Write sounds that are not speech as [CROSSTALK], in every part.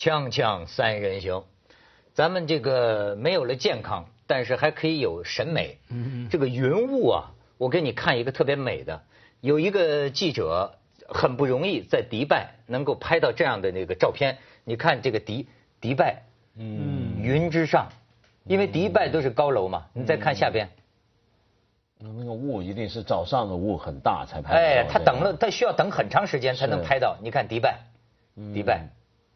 锵锵三人行，咱们这个没有了健康，但是还可以有审美。嗯这个云雾啊，我给你看一个特别美的，有一个记者很不容易在迪拜能够拍到这样的那个照片。你看这个迪迪拜，嗯，云之上，因为迪拜都是高楼嘛。你再看下边，那个雾一定是早上的雾很大才拍。哎，他等了，他需要等很长时间才能拍到。你看迪拜，迪拜，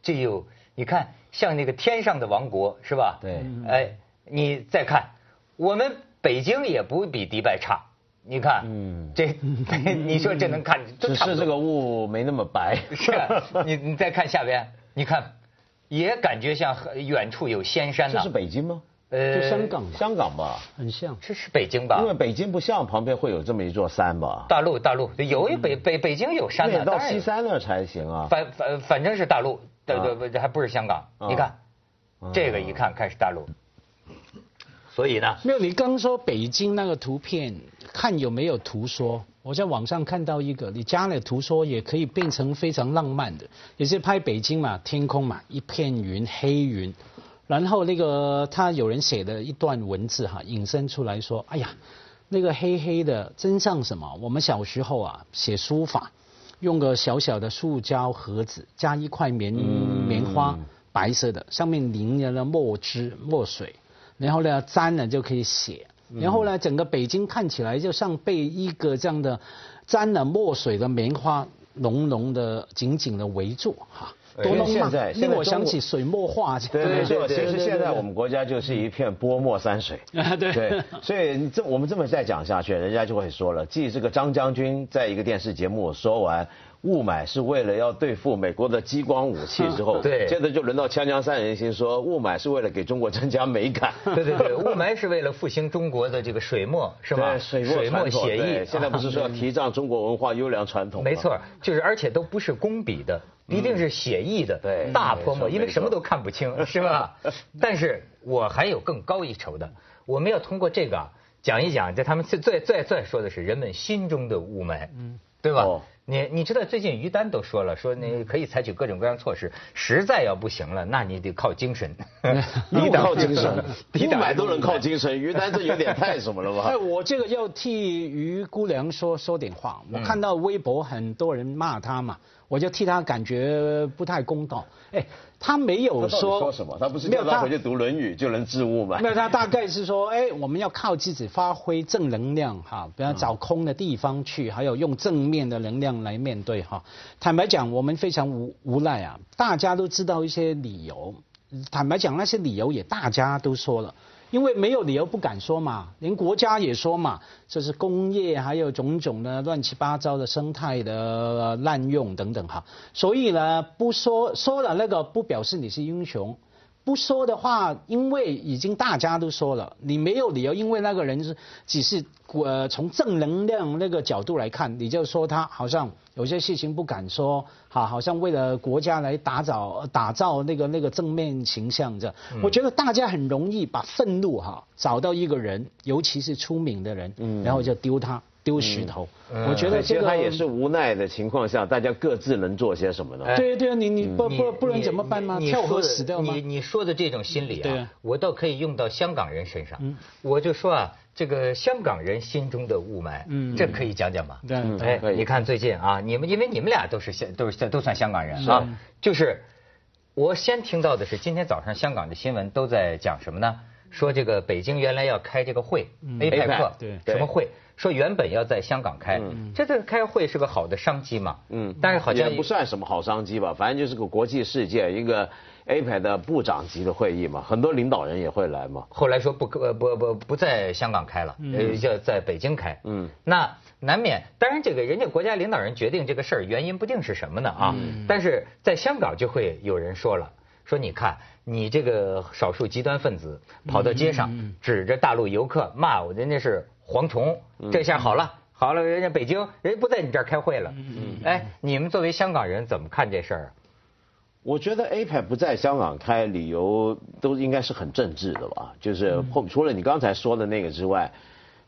这有你看像那个天上的王国是吧？对。哎，你再看，我们北京也不比迪拜差。你看，嗯，这 [LAUGHS] 你说这能看？只是这个雾没那么白。是，你你再看下边，你看，也感觉像远处有仙山呢。这是北京吗？呃，香港，香港吧，很像。这是北京吧？因为北京不像旁边会有这么一座山吧？大陆，大陆有一北北北京有山的，到西山那才行啊。反反反正是大陆，对对不，还不是香港。你看，这个一看开始大陆。所以呢？没有，你刚说北京那个图片，看有没有图说？我在网上看到一个，你加了图说也可以变成非常浪漫的，也是拍北京嘛，天空嘛，一片云，黑云，然后那个他有人写的一段文字哈，引申出来说，哎呀，那个黑黑的真像什么？我们小时候啊，写书法，用个小小的塑胶盒子，加一块棉棉花，白色的，上面淋了墨汁墨水。然后呢，沾了就可以写。然后呢，整个北京看起来就像被一个这样的沾了墨水的棉花浓浓的、紧紧的围住哈。多现在令我想起水墨画。对对对，其实现在我们国家就是一片泼墨山水。[LAUGHS] 对对，所以这我们这么再讲下去，人家就会说了，继这个张将军在一个电视节目说完。雾霾是为了要对付美国的激光武器之后，[LAUGHS] 对，接着就轮到锵锵三人行说雾霾是为了给中国增加美感，[LAUGHS] 对对对，雾霾是为了复兴中国的这个水墨是吧？水墨写意，现在不是说要提倡中国文化优良传统？没错，就是而且都不是工笔的，一定是写意的，对，大泼墨，因为什么都看不清 [LAUGHS] 是吧？但是我还有更高一筹的，我们要通过这个讲一讲，这他们最最最最说的是人们心中的雾霾，嗯，对吧？你你知道最近于丹都说了，说你可以采取各种各样措施，实在要不行了，那你得靠精神。[LAUGHS] 你靠精神，你买都能靠精神，于丹这有点太什么了吧？[LAUGHS] 哎，我这个要替于姑娘说说点话。我看到微博很多人骂她嘛，我就替她感觉不太公道。哎。他没有说说什么，他不是叫他回去读《论语》就能治物吗？那他大概是说，哎，我们要靠自己发挥正能量哈，不要找空的地方去，还有用正面的能量来面对哈。坦白讲，我们非常无无奈啊，大家都知道一些理由，坦白讲那些理由也大家都说了。因为没有理由不敢说嘛，连国家也说嘛，这是工业还有种种的乱七八糟的生态的滥用等等哈，所以呢不说说了那个不表示你是英雄。不说的话，因为已经大家都说了，你没有理由，因为那个人是只是呃从正能量那个角度来看，你就说他好像有些事情不敢说，哈，好像为了国家来打造打造那个那个正面形象这，我觉得大家很容易把愤怒哈找到一个人，尤其是出名的人，然后就丢他。丢石头，我觉得其实他也是无奈的情况下，大家各自能做些什么呢？对对啊，你你不不不能怎么办吗？跳河死掉吗？你你说的这种心理啊，我倒可以用到香港人身上。我就说啊，这个香港人心中的雾霾，这可以讲讲吗？对，哎，你看最近啊，你们因为你们俩都是香都是都算香港人啊，就是我先听到的是今天早上香港的新闻都在讲什么呢？说这个北京原来要开这个会，APEC，对，什么会？说原本要在香港开，这这开会是个好的商机嘛？嗯，但是好像也不算什么好商机吧，反正就是个国际事件，一个 APEC 的部长级的会议嘛，很多领导人也会来嘛。后来说不不不不不在香港开了，呃，要在北京开。嗯，那难免，当然这个人家国家领导人决定这个事儿，原因不定是什么呢啊？但是在香港就会有人说了，说你看你这个少数极端分子跑到街上，指着大陆游客骂我，人家是。蝗虫，这下好了，好了，人家北京人不在你这儿开会了。嗯哎，你们作为香港人怎么看这事儿？我觉得 APEC 不在香港开，理由都应该是很政治的吧？就是后除了你刚才说的那个之外，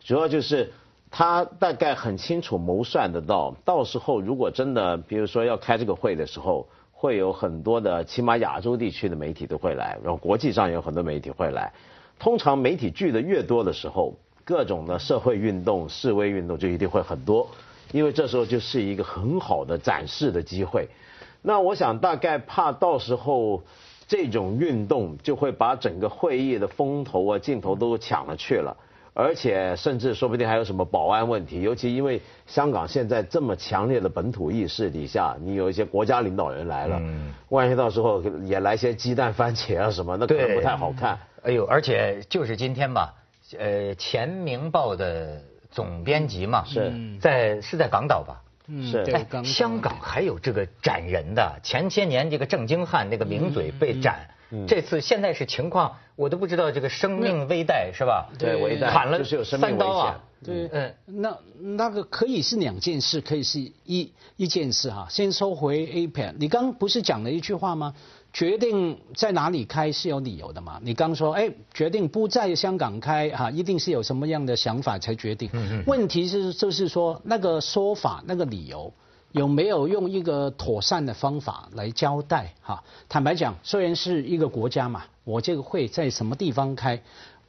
主要就是他大概很清楚谋算得到，到时候如果真的，比如说要开这个会的时候。会有很多的，起码亚洲地区的媒体都会来，然后国际上有很多媒体会来。通常媒体聚的越多的时候，各种的社会运动、示威运动就一定会很多，因为这时候就是一个很好的展示的机会。那我想大概怕到时候这种运动就会把整个会议的风头啊、镜头都抢了去了。而且甚至说不定还有什么保安问题，尤其因为香港现在这么强烈的本土意识底下，你有一些国家领导人来了，万一到时候也来些鸡蛋番茄啊什么，那可能不太好看。哎呦，而且就是今天吧，呃，前明报的总编辑嘛，是在是在港岛吧？是。哎，香港还有这个斩人的，前些年这个郑经汉那个名嘴被斩。这次现在是情况，我都不知道这个生命危殆是吧？对，危殆，砍了三刀啊！对，嗯，那那个可以是两件事，可以是一一件事哈。先收回 A 片，你刚不是讲了一句话吗？决定在哪里开是有理由的嘛？你刚说，哎，决定不在香港开哈，一定是有什么样的想法才决定。嗯嗯。问题是就是说那个说法那个理由。有没有用一个妥善的方法来交代？哈，坦白讲，虽然是一个国家嘛，我这个会在什么地方开，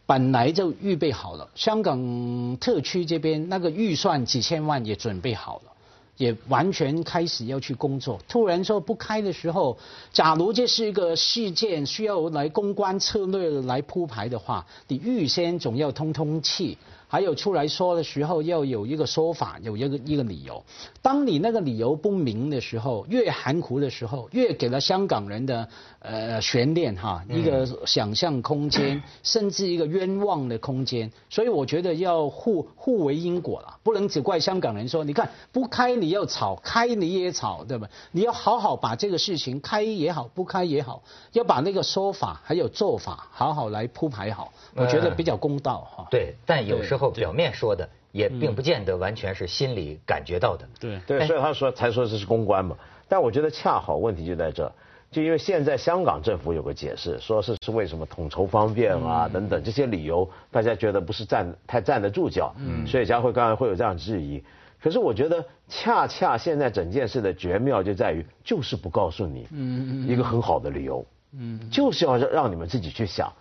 本来就预备好了。香港特区这边那个预算几千万也准备好了，也完全开始要去工作。突然说不开的时候，假如这是一个事件需要来公关策略来铺排的话，你预先总要通通气。还有出来说的时候要有一个说法，有一个一个理由。当你那个理由不明的时候，越含糊的时候，越给了香港人的呃悬念哈，一个想象空间，[CLEARS THROAT] 甚至一个冤枉的空间。所以我觉得要互互为因果了，不能只怪香港人说，你看不开你要吵，开你也吵，对吧？你要好好把这个事情开也好，不开也好，要把那个说法还有做法好好来铺排好，我觉得比较公道哈。对，但有时候。后表面说的也并不见得完全是心里感觉到的。对对，所以他说才说这是公关嘛。但我觉得恰好问题就在这，就因为现在香港政府有个解释，说是是为什么统筹方便啊等等这些理由，大家觉得不是站太站得住脚。嗯。所以佳慧刚才会有这样质疑。可是我觉得恰恰现在整件事的绝妙就在于，就是不告诉你一个很好的理由。嗯。就是要让让你们自己去想，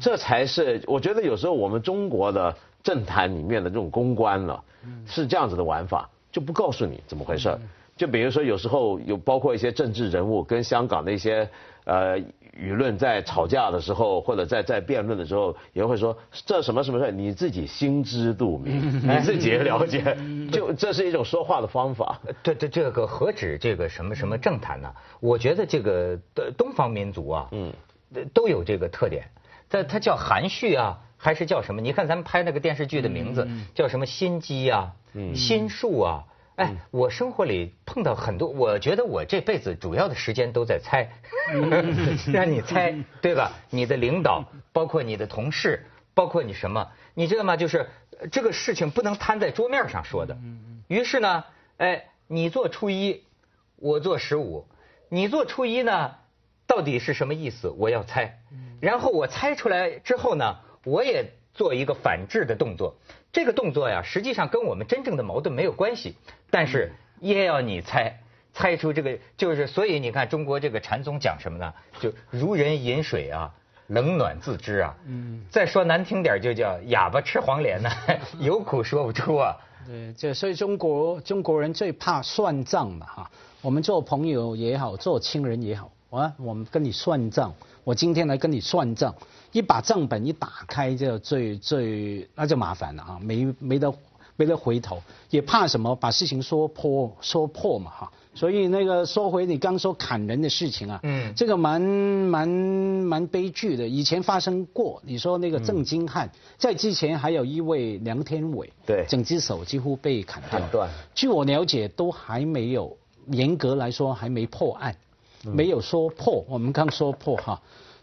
这才是我觉得有时候我们中国的。政坛里面的这种公关了，是这样子的玩法，就不告诉你怎么回事就比如说有时候有包括一些政治人物跟香港的一些呃舆论在吵架的时候，或者在在辩论的时候，也会说这什么什么事你自己心知肚明，你自己了解，就这是一种说话的方法。[LAUGHS] 对对，这个何止这个什么什么政坛呢？我觉得这个东方民族啊，嗯，都有这个特点，它它叫含蓄啊。还是叫什么？你看咱们拍那个电视剧的名字叫什么？心机啊，心术啊。哎，我生活里碰到很多，我觉得我这辈子主要的时间都在猜，[LAUGHS] 让你猜，对吧？你的领导，包括你的同事，包括你什么？你知道吗？就是这个事情不能摊在桌面上说的。于是呢，哎，你做初一，我做十五，你做初一呢，到底是什么意思？我要猜。然后我猜出来之后呢？我也做一个反制的动作，这个动作呀，实际上跟我们真正的矛盾没有关系，但是也要你猜，猜出这个就是，所以你看中国这个禅宗讲什么呢？就如人饮水啊，冷暖自知啊。嗯。再说难听点，就叫哑巴吃黄连呢，[LAUGHS] 有苦说不出啊。对，这所以中国中国人最怕算账嘛哈。我们做朋友也好，做亲人也好，啊，我们跟你算账，我今天来跟你算账。一把账本一打开就最最那就麻烦了啊，没没得没得回头，也怕什么？把事情说破说破嘛哈，所以那个说回你刚说砍人的事情啊，嗯，这个蛮蛮蛮悲剧的，以前发生过，你说那个郑经翰，在之前还有一位梁天伟，对，整只手几乎被砍掉，断。据我了解，都还没有严格来说还没破案，没有说破，我们刚说破哈。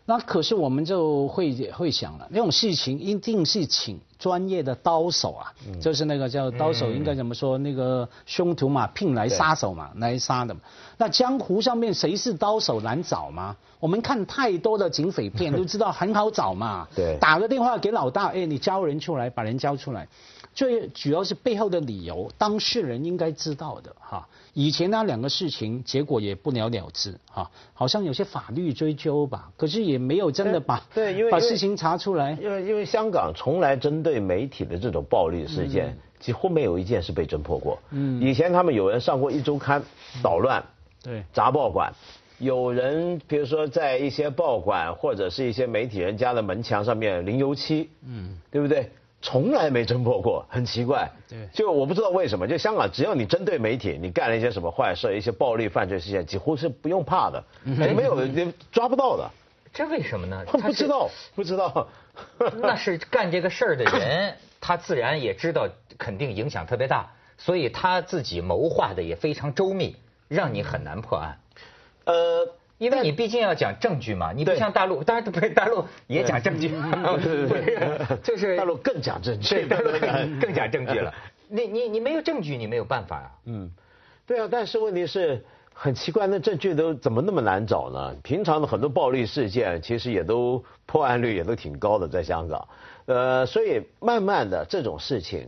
那可是我们就会会想了，那种事情一定是请专业的刀手啊，就是那个叫刀手，应该怎么说？那个凶徒嘛，聘来杀手嘛，来杀的嘛。那江湖上面谁是刀手难找吗？我们看太多的警匪片 [LAUGHS] 都知道很好找嘛。对，打个电话给老大，哎，你交人出来，把人交出来。最主要是背后的理由，当事人应该知道的哈。以前那两个事情结果也不了了之哈，好像有些法律追究吧，可是也没有真的把对，因为 [LAUGHS] 把事情查出来。因为因为香港从来针对媒体的这种暴力事件，几乎没有一件是被侦破过。嗯，以前他们有人上过一周刊捣乱，对，砸报馆，有人比如说在一些报馆或者是一些媒体人家的门墙上面淋油漆，嗯，对不对？从来没侦破过，很奇怪。对，就我不知道为什么，就香港只要你针对媒体，你干了一些什么坏事，一些暴力犯罪事件，几乎是不用怕的，没有 [LAUGHS] 抓不到的。这为什么呢？[LAUGHS] 不知道，不知道。[LAUGHS] 那是干这个事儿的人，他自然也知道，肯定影响特别大，所以他自己谋划的也非常周密，让你很难破案。呃。因为你毕竟要讲证据嘛，你不像大陆，当然不是大陆也讲证据，不是，就是大陆更讲证据，大陆 [LAUGHS] 更讲证据了。你你你没有证据，你没有办法啊。嗯，对啊，但是问题是很奇怪，那证据都怎么那么难找呢？平常的很多暴力事件，其实也都破案率也都挺高的，在香港。呃，所以慢慢的这种事情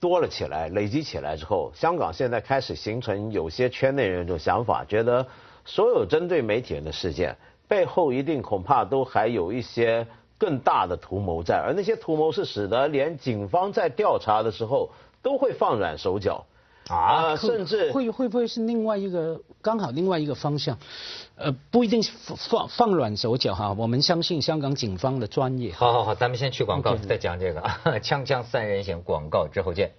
多了起来，累积起来之后，香港现在开始形成有些圈内人这种想法，觉得。所有针对媒体人的事件背后，一定恐怕都还有一些更大的图谋在，而那些图谋是使得连警方在调查的时候都会放软手脚啊，甚至会会不会是另外一个刚好另外一个方向？呃，不一定放放软手脚哈，我们相信香港警方的专业。好好好，咱们先去广告，再讲这个 [LAUGHS] 锵锵三人行广告之后见。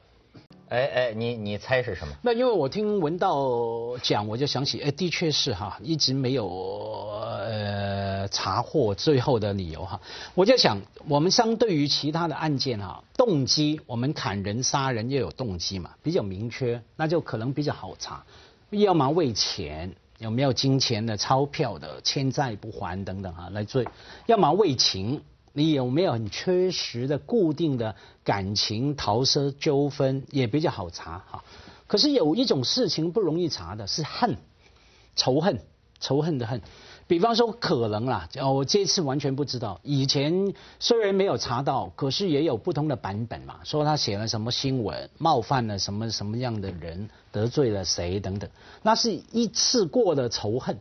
哎哎，你你猜是什么？那因为我听文道讲，我就想起，哎，的确是哈，一直没有呃查获最后的理由哈。我就想，我们相对于其他的案件哈，动机，我们砍人杀人又有动机嘛，比较明确，那就可能比较好查。要么为钱，有没有金钱的钞票的欠债不还等等哈来追；要么为情。你有没有很确实的固定的感情桃色纠纷也比较好查哈？可是有一种事情不容易查的是恨，仇恨，仇恨的恨。比方说可能啦，我这次完全不知道。以前虽然没有查到，可是也有不同的版本嘛，说他写了什么新闻，冒犯了什么什么样的人，得罪了谁等等，那是一次过的仇恨。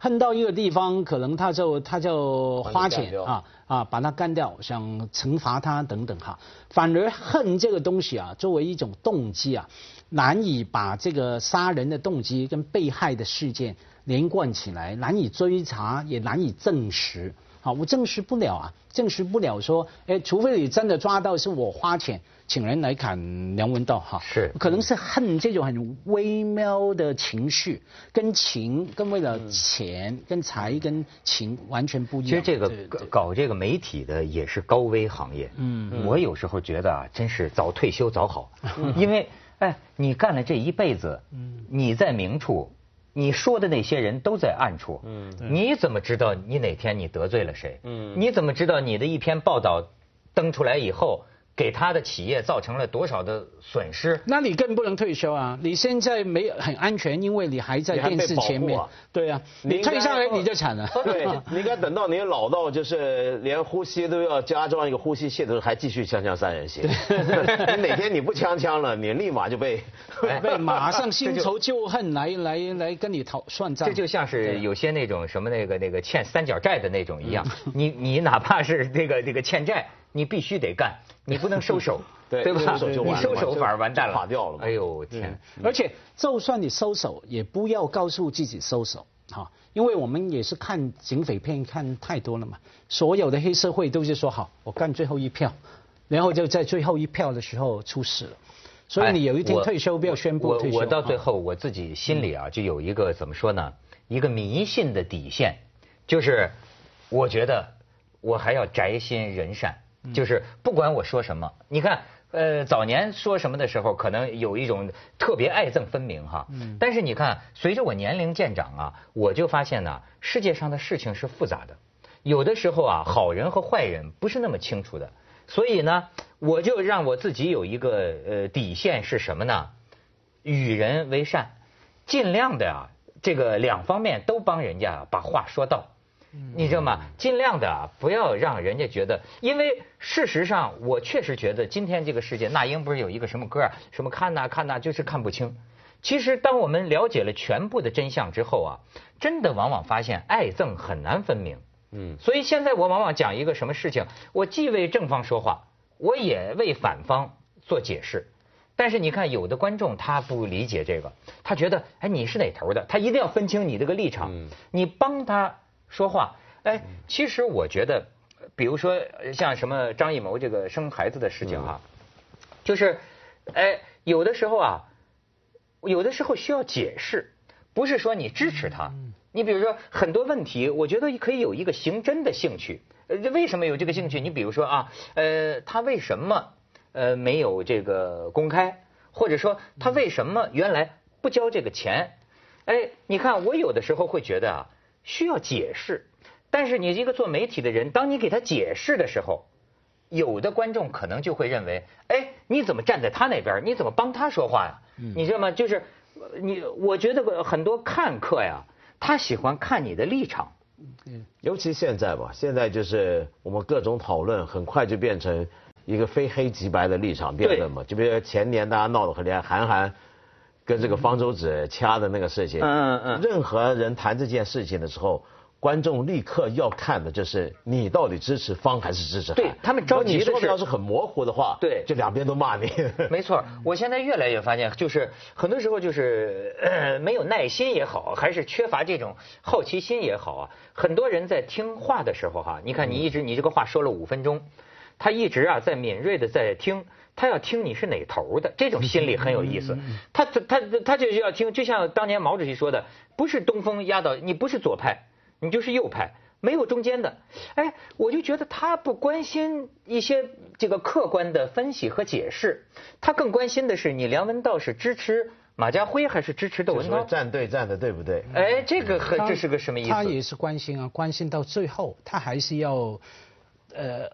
恨到一个地方，可能他就他就花钱啊啊把他干掉，想惩罚他等等哈。反而恨这个东西啊，作为一种动机啊，难以把这个杀人的动机跟被害的事件连贯起来，难以追查，也难以证实。好，我证实不了啊，证实不了说，哎，除非你真的抓到是我花钱。请人来砍梁文道哈，是可能是恨这种很微妙的情绪，跟情跟为了钱跟财跟情完全不一样。其实这个搞这个媒体的也是高危行业。嗯，我有时候觉得啊，真是早退休早好，因为哎，你干了这一辈子，嗯你在明处，你说的那些人都在暗处。嗯，你怎么知道你哪天你得罪了谁？嗯，你怎么知道你的一篇报道登出来以后？给他的企业造成了多少的损失？那你更不能退休啊！你现在没很安全，因为你还在电视前面。对啊，你退下来你就惨了。对，[LAUGHS] 你应该等到你老到就是连呼吸都要加装一个呼吸器的时候，还继续锵锵三人行。[LAUGHS] 你哪天你不锵锵了，你立马就被 [LAUGHS] 被马上新仇旧恨来来来跟你讨算账。这就像是有些那种什么那个那个欠三角债的那种一样，你你哪怕是这个这个欠债。你必须得干，你不能收手，[LAUGHS] 对吧？你收手反而完蛋了，垮掉了。哎呦天！而且就算你收手，也不要告诉自己收手，哈，因为我们也是看警匪片看太多了嘛。所有的黑社会都是说好，我干最后一票，然后就在最后一票的时候出事了。所以你有一天退休，不要宣布退休。我到最后我自己心里啊，就有一个怎么说呢？一个迷信的底线，就是我觉得我还要宅心仁善。就是不管我说什么，你看，呃，早年说什么的时候，可能有一种特别爱憎分明哈。嗯。但是你看，随着我年龄渐长啊，我就发现呢，世界上的事情是复杂的，有的时候啊，好人和坏人不是那么清楚的。所以呢，我就让我自己有一个呃底线是什么呢？与人为善，尽量的啊，这个两方面都帮人家把话说到。你知道吗？尽量的啊，不要让人家觉得，因为事实上，我确实觉得今天这个世界，那英不是有一个什么歌啊，什么看呐看呐，就是看不清。其实，当我们了解了全部的真相之后啊，真的往往发现爱憎很难分明。嗯。所以现在我往往讲一个什么事情，我既为正方说话，我也为反方做解释。但是你看，有的观众他不理解这个，他觉得，哎，你是哪头的？他一定要分清你这个立场。嗯。你帮他。说话，哎，其实我觉得，比如说像什么张艺谋这个生孩子的事情哈，就是，哎，有的时候啊，有的时候需要解释，不是说你支持他。你比如说很多问题，我觉得可以有一个刑侦的兴趣。呃，为什么有这个兴趣？你比如说啊，呃，他为什么呃没有这个公开，或者说他为什么原来不交这个钱？哎，你看我有的时候会觉得啊。需要解释，但是你一个做媒体的人，当你给他解释的时候，有的观众可能就会认为，哎，你怎么站在他那边？你怎么帮他说话呀？你知道吗？就是你，我觉得很多看客呀，他喜欢看你的立场。嗯，尤其现在吧，现在就是我们各种讨论，很快就变成一个非黑即白的立场辩论嘛。就比如前年大家闹得很厉害，韩寒。跟这个方舟子掐的那个事情，嗯嗯嗯，任何人谈这件事情的时候，观众立刻要看的就是你到底支持方还是支持对他们着急的是，你说的要是很模糊的话，对，就两边都骂你。[LAUGHS] 没错，我现在越来越发现，就是很多时候就是呃没有耐心也好，还是缺乏这种好奇心也好啊。很多人在听话的时候哈，你看你一直你这个话说了五分钟，他一直啊在敏锐的在听。他要听你是哪头的，这种心理很有意思。他他他他就是要听，就像当年毛主席说的，不是东风压倒你，不是左派，你就是右派，没有中间的。哎，我就觉得他不关心一些这个客观的分析和解释，他更关心的是你梁文道是支持马家辉还是支持窦文涛？站队站的对不对？哎，这个和这是个什么意思？他也是关心啊，关心到最后，他还是要呃。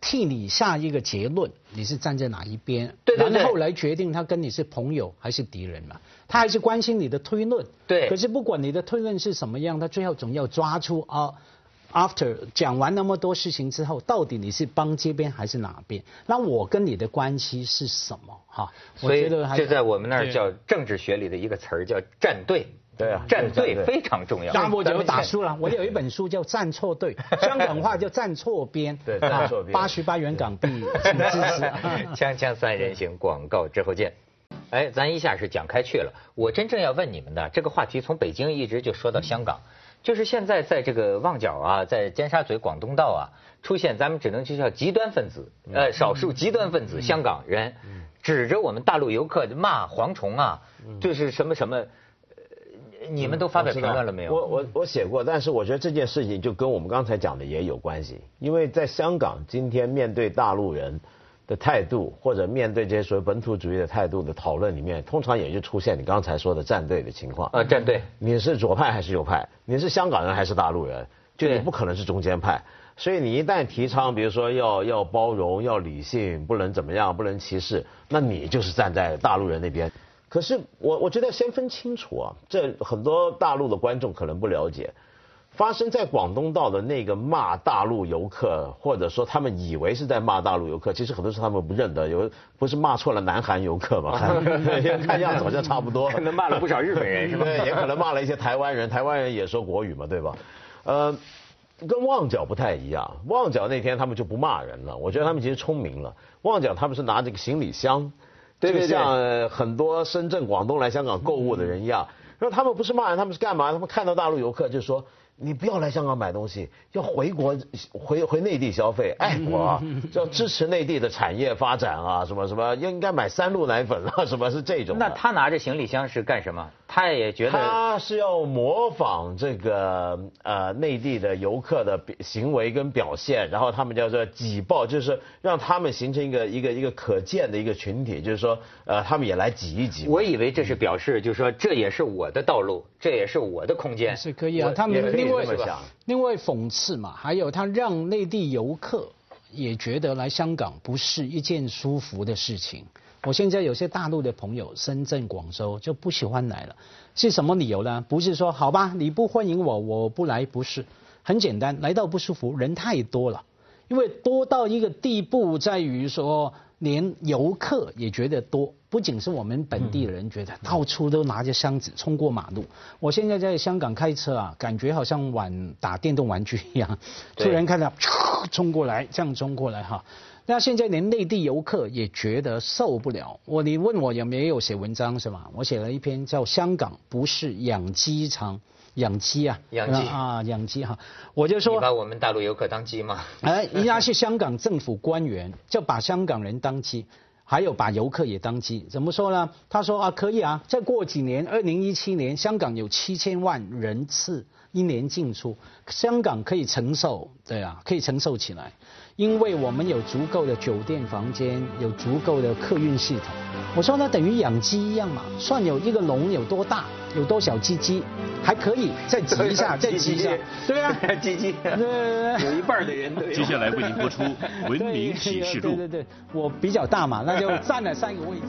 替你下一个结论，你是站在哪一边？对对对。然后来决定他跟你是朋友还是敌人嘛？他还是关心你的推论。对。可是不管你的推论是什么样，他最后总要抓出啊，after 讲完那么多事情之后，到底你是帮这边还是哪边？那我跟你的关系是什么？哈。所以就在我们那儿叫政治学里的一个词儿叫站队。对啊，站队非常重要。那我就打输了。我有一本书叫《站错队》，[LAUGHS] 香港话叫站错边。对，站错边。八十八元港币，请支持。[LAUGHS] 锵锵三人行，广告之后见。哎，咱一下是讲开去了。我真正要问你们的这个话题，从北京一直就说到香港，就是现在在这个旺角啊，在尖沙咀广东道啊，出现咱们只能就叫极端分子，呃，少数极端分子，香港人，指着我们大陆游客骂蝗虫啊，就是什么什么。你们都发表评论了没有？我我我写过，但是我觉得这件事情就跟我们刚才讲的也有关系，因为在香港今天面对大陆人的态度，或者面对这些所谓本土主义的态度的讨论里面，通常也就出现你刚才说的站队的情况。呃，站队，你是左派还是右派？你是香港人还是大陆人？就你不可能是中间派。所以你一旦提倡，比如说要要包容、要理性，不能怎么样，不能歧视，那你就是站在大陆人那边。可是我我觉得先分清楚啊，这很多大陆的观众可能不了解，发生在广东道的那个骂大陆游客，或者说他们以为是在骂大陆游客，其实很多时候他们不认得，有不是骂错了南韩游客嘛？看样子好像差不多，可能骂了不少日本人是吧？对，也可能骂了一些台湾人，台湾人也说国语嘛，对吧？呃，跟旺角不太一样，旺角那天他们就不骂人了，我觉得他们其实聪明了，旺角他们是拿这个行李箱。就像很多深圳、广东来香港购物的人一样，然后他们不是骂人，他们是干嘛？他们看到大陆游客就说。你不要来香港买东西，要回国回回内地消费，爱国，要支持内地的产业发展啊，什么什么，应该买三鹿奶粉啊，什么是这种？那他拿着行李箱是干什么？他也觉得他是要模仿这个呃内地的游客的行为跟表现，然后他们叫做挤爆，就是让他们形成一个一个一个可见的一个群体，就是说呃他们也来挤一挤。我以为这是表示，就是说这也是我的道路，这也是我的空间，是可以啊，他们。另外，另外讽刺嘛，还有他让内地游客也觉得来香港不是一件舒服的事情。我现在有些大陆的朋友，深圳、广州就不喜欢来了，是什么理由呢？不是说好吧，你不欢迎我，我不来，不是，很简单，来到不舒服，人太多了，因为多到一个地步，在于说连游客也觉得多，不仅是我们本地人觉得，到处都拿着箱子冲过马路。我现在在香港开车啊，感觉好像玩打电动玩具一样，突然看到冲过来，这样冲过来哈。那现在连内地游客也觉得受不了。我你问我有没有写文章是吗？我写了一篇叫《香港不是养鸡场，养鸡啊，养鸡啊，养鸡哈。我就说你把我们大陆游客当鸡吗？哎，人家是香港政府官员，就把香港人当鸡，还有把游客也当鸡。怎么说呢？他说啊，可以啊，再过几年，二零一七年香港有七千万人次一年进出，香港可以承受，对啊，可以承受起来。因为我们有足够的酒店房间，有足够的客运系统。我说那等于养鸡一样嘛，算有一个笼有多大，有多少鸡鸡，还可以再挤一下，再挤一下，[LAUGHS] 对啊，鸡鸡，[LAUGHS] 有一半的人都有。接下来为您播出 [LAUGHS]《文明启示录》。对对对，我比较大嘛，那就占了三个位置。